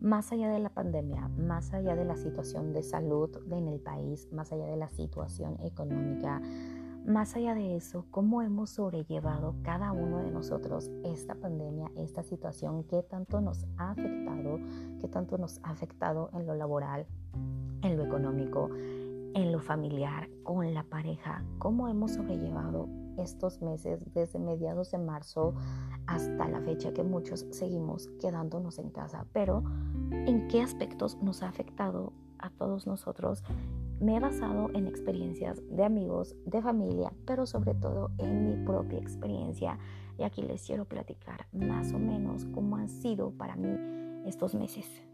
más allá de la pandemia, más allá de la situación de salud en el país, más allá de la situación económica, más allá de eso, cómo hemos sobrellevado cada uno de nosotros esta pandemia, esta situación, qué tanto nos ha afectado, qué tanto nos ha afectado en lo laboral, en lo económico, en lo familiar, con la pareja, cómo hemos sobrellevado estos meses desde mediados de marzo hasta la fecha que muchos seguimos quedándonos en casa, pero en qué aspectos nos ha afectado a todos nosotros. Me he basado en experiencias de amigos, de familia, pero sobre todo en mi propia experiencia y aquí les quiero platicar más o menos cómo han sido para mí estos meses.